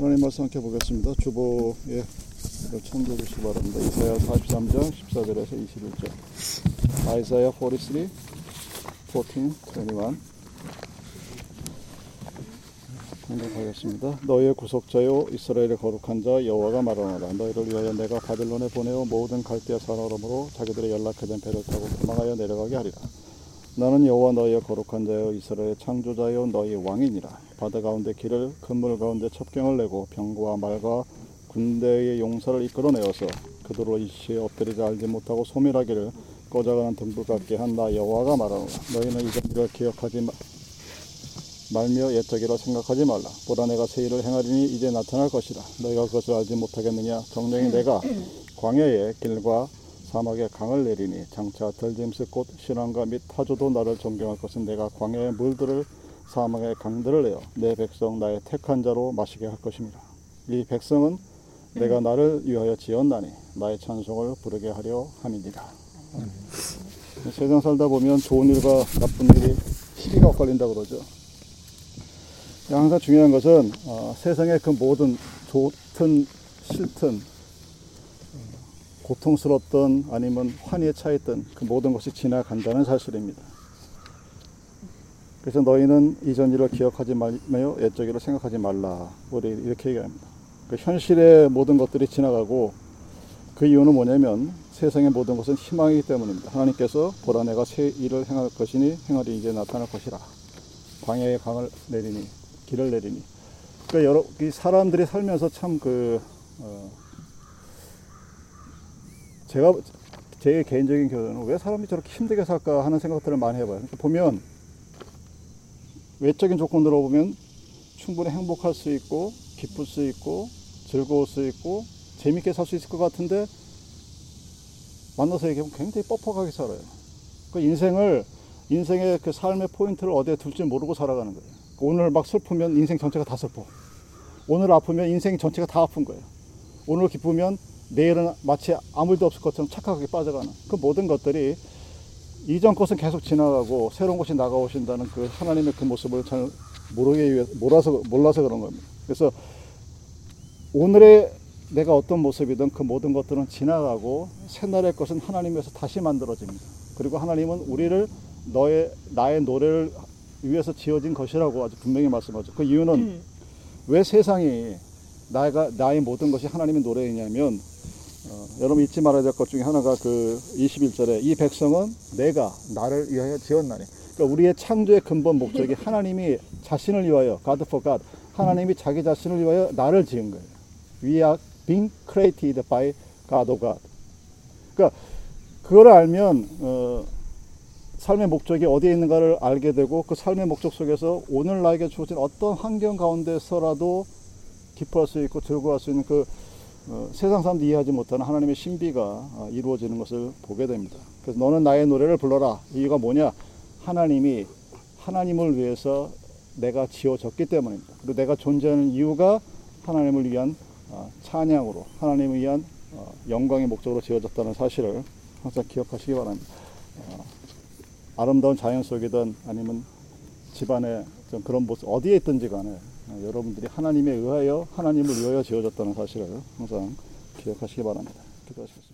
하나님 말씀 함께 보겠습니다. 주보에 참조해주시기 바랍니다. 이사야 43장 14절에서 21절 아이사야 43, 14, 21 공격하겠습니다. 너희의 구속자요 이스라엘의 거룩한 자 여호와가 말하노라 너희를 위하여 내가 바벨론에 보내어 모든 갈대아 산어러므로 자기들의 연락해된 배를 타고 도망하여 내려가게 하리라. 나는 여호와 너희의 거룩한 자여 이스라엘의 창조자여 너희 왕이니라. 바다 가운데 길을 그물 가운데 첩경을 내고 병과 말과 군대의 용사를 이끌어내어서 그들로 이시에 엎드리지 알지 못하고 소멸하기를 꺼져가는 등불 같게 한 나 여호와가 말하노라. 너희는 이전 일을 기억하지 마, 말며 옛적이라 생각하지 말라. 보라 내가 새 일을 행하리니 이제 나타날 것이라. 너희가 그것을 알지 못하겠느냐? 정령이 내가 광야의 길과 사막에 강을 내리니 장차 덜짐스 곧 신앙과 및 타조도 나를 존경할 것은 내가 광야의 물들을 사막의 강들을 내어 내 백성 나의 택한 자로 마시게 할 것입니다. 이 백성은 내가 나를 위하여 지었나니 나의 찬송을 부르게 하려 함이니라. 세상 살다 보면 좋은 일과 나쁜 일이 시기가 엇갈린다 그러죠. 항상 중요한 것은 어, 세상의 그 모든 좋든 싫든 고통스럽던 아니면 환희에 차있던 그 모든 것이 지나간다는 사실입니다. 그래서 너희는 이전 일을 기억하지 말며 옛적 일을 생각하지 말라. 우리 이렇게 얘기합니다. 그 현실의 모든 것들이 지나가고 그 이유는 뭐냐면 세상의 모든 것은 희망이기 때문입니다. 하나님께서 보라 내가 새 일을 행할 것이니 행하리 이제 나타날 것이라. 광야의 강을 내리니 길을 내리니. 그러니까 여러 이 사람들이 살면서 참그 어, 제가 제 개인적인 견해는 왜 사람이 저렇게 힘들게 살까 하는 생각들을 많이 해봐요. 그러니까 보면 외적인 조건으로 보면 충분히 행복할 수 있고 기쁠 수 있고 즐거울 수 있고 재밌게 살 수 있을 것 같은데 만나서 얘기하면 굉장히 뻑뻑하게 살아요. 그 인생을 인생의 그 삶의 포인트를 어디에 둘지 모르고 살아가는 거예요. 오늘 막 슬프면 인생 전체가 다 슬퍼. 오늘 아프면 인생 전체가 다 아픈 거예요. 오늘 기쁘면 내일은 마치 아무 일도 없을 것처럼 착각하게 빠져가는 그 모든 것들이 이전 것은 계속 지나가고 새로운 것이 나가오신다는 그 하나님의 그 모습을 잘 모르게 위해 몰라서 몰라서 그런 겁니다. 그래서 오늘의 내가 어떤 모습이든 그 모든 것들은 지나가고 새날의 것은 하나님에서 다시 만들어집니다. 그리고 하나님은 우리를 너의 나의 노래를 위해서 지어진 것이라고 아주 분명히 말씀하죠. 그 이유는 왜 세상이 나가 나의 모든 것이 하나님의 노래이냐면 어, 여러분 잊지 말아야 될 것 중에 하나가 그 21절에 이 백성은 내가 나를 위하여 지었나니. 그러니까 우리의 창조의 근본 목적이 하나님이 자신을 위하여 God for God 하나님이 자기 자신을 위하여 나를 지은 거예요. We are being created by God of God. 그러니까 그걸 알면 어, 삶의 목적이 어디에 있는가를 알게 되고 그 삶의 목적 속에서 오늘 나에게 주어진 어떤 환경 가운데서라도 기뻐할 수 있고 즐거워할 수 있는 그 어, 세상 사람들이 이해하지 못하는 하나님의 신비가 어, 이루어지는 것을 보게 됩니다. 그래서 너는 나의 노래를 불러라. 이유가 뭐냐? 하나님이 하나님을 위해서 내가 지어졌기 때문입니다. 그리고 내가 존재하는 이유가 하나님을 위한 어, 찬양으로 하나님을 위한 어, 영광의 목적으로 지어졌다는 사실을 항상 기억하시기 바랍니다. 어, 아름다운 자연 속이든 아니면 집안에 좀 그런 모습 어디에 있든지 간에 어, 여러분들이 하나님에 의하여 하나님을 위하여 지어졌다는 사실을 항상 기억하시기 바랍니다. 기도하시겠습니다.